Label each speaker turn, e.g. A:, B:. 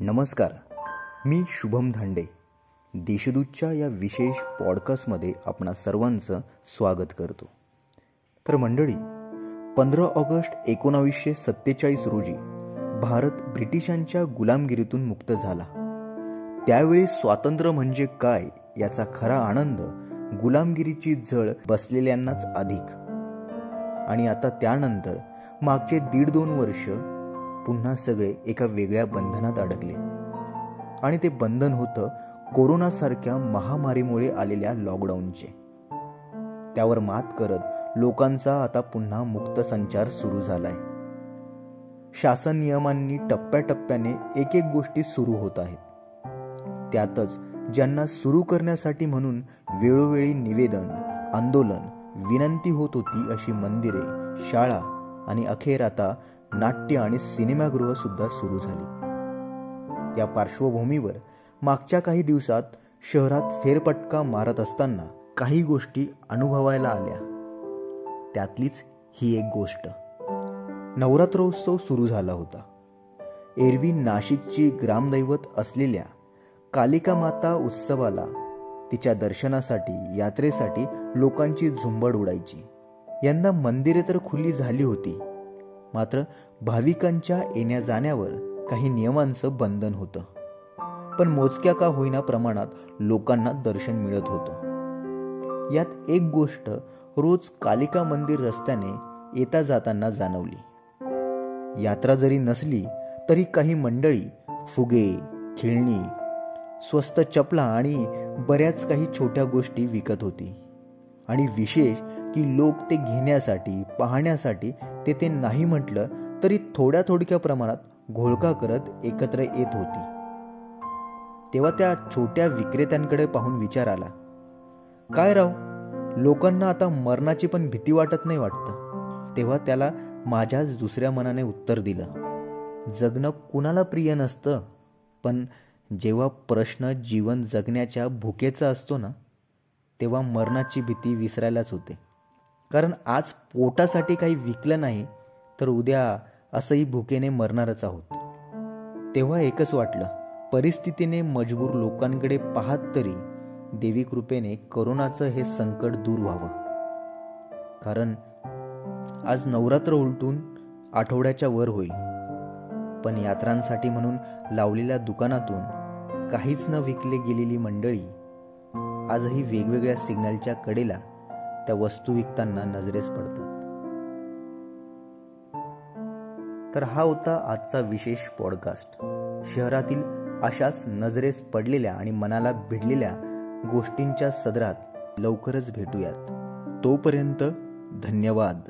A: नमस्कार मी शुभम धांडे. देशदूतच्या या विशेष पॉडकास्टमध्ये आपणा सर्वांचं स्वागत करतो. तर मंडळी पंधरा ऑगस्ट एकोणावीसशे सत्तेचाळीस रोजी भारत ब्रिटिशांच्या गुलामगिरीतून मुक्त झाला. त्यावेळी स्वातंत्र्य म्हणजे काय याचा खरा आनंद गुलामगिरीची झळ बसलेल्यांनाच अधिक. आणि आता त्यानंतर मागचे दीड दोन वर्ष पुन्हा सगळे एका वेगळ्या बंधनात अडकले. आणि ते बंधन होतं कोरोनासारख्या महामारीमुळे आलेल्या लॉकडाऊनचे त्यावर मात करत लोकांचा आता पुन्हा मुक्त संचार सुरू झालाय. शासन नियमांनी टप्प्याटप्प्याने एक एक गोष्टी सुरू होत आहेत. त्यातच ज्यांना सुरू करण्यासाठी म्हणून वेळोवेळी निवेदन आंदोलन विनंती होत होती अशी मंदिरे शाळा आणि अखेर आता नाट्य आणि सिनेमागृह सुद्धा सुरू झाली. या पार्श्वभूमीवर मागच्या काही दिवसात शहरात फेरपटका मारत असताना काही गोष्टी अनुभवायला आल्या. त्यातलीच ही एक गोष्ट. नवरात्रोत्सव सुरू झाला होता. एरवी नाशिकची ग्रामदैवत असलेल्या कालिका माता उत्सवाला तिच्या दर्शनासाठी यात्रेसाठी लोकांची झुंबड उडायची. यंदा मंदिरे तर खुली झाली होती मात्र भाविकांच्या येण्या जाण्यावर काही नियमांचं बंधन होतं. पण मोजक्या का होईना प्रमाणात लोकांना दर्शन मिळत होतं. यात एक गोष्ट रोज कालिका मंदिर रस्त्याने येता जाताना जाणवली. यात्रा जरी नसली तरी काही मंडळी फुगे खेळणी स्वस्त चपला आणि बऱ्याच काही छोट्या गोष्टी विकत होती. आणि विशेष की लोक ते घेण्यासाठी पाहण्यासाठी तेथे नाही म्हटलं तरी थोड्या थोडक्या प्रमाणात घोळका करत एकत्र येत होती. तेव्हा त्या छोट्या विक्रेत्यांकडे पाहून विचार आला. काय राव लोकांना आता मरणाची पण भीती वाटत नाही वाटतं. तेव्हा त्याला माझ्याच दुसऱ्या मनाने उत्तर दिलं. जगणं कुणाला प्रिय नसतं पण जेव्हा प्रश्न जीवन जगण्याच्या भुकेचा असतो ना तेव्हा मरणाची भीती विसरायलाच होते. कारण आज पोटासाठी काही विकलं नाही तर उद्या असंही भुकेने मरणारच आहोत. तेव्हा एकच वाटलं परिस्थितीने मजबूर लोकांकडे पाहत तरी देवी कृपेने करोनाचं हे संकट दूर व्हावं. कारण आज नवरात्र उलटून आठवड्याच्या वर होईल. पण यात्रांसाठी म्हणून लावलेल्या दुकानातून काहीच न विकले गेलेली मंडळी आजही वेगवेगळ्या सिग्नलच्या कडेला त्या वस्तू विकताना नजरेस पडतात. तर हा होता आजचा विशेष पॉडकास्ट शहरातील अशाच नजरेस पडलेल्या आणि मनाला भिडलेल्या गोष्टींच्या सदरात लवकरच भेटूयात. तोपर्यंत धन्यवाद.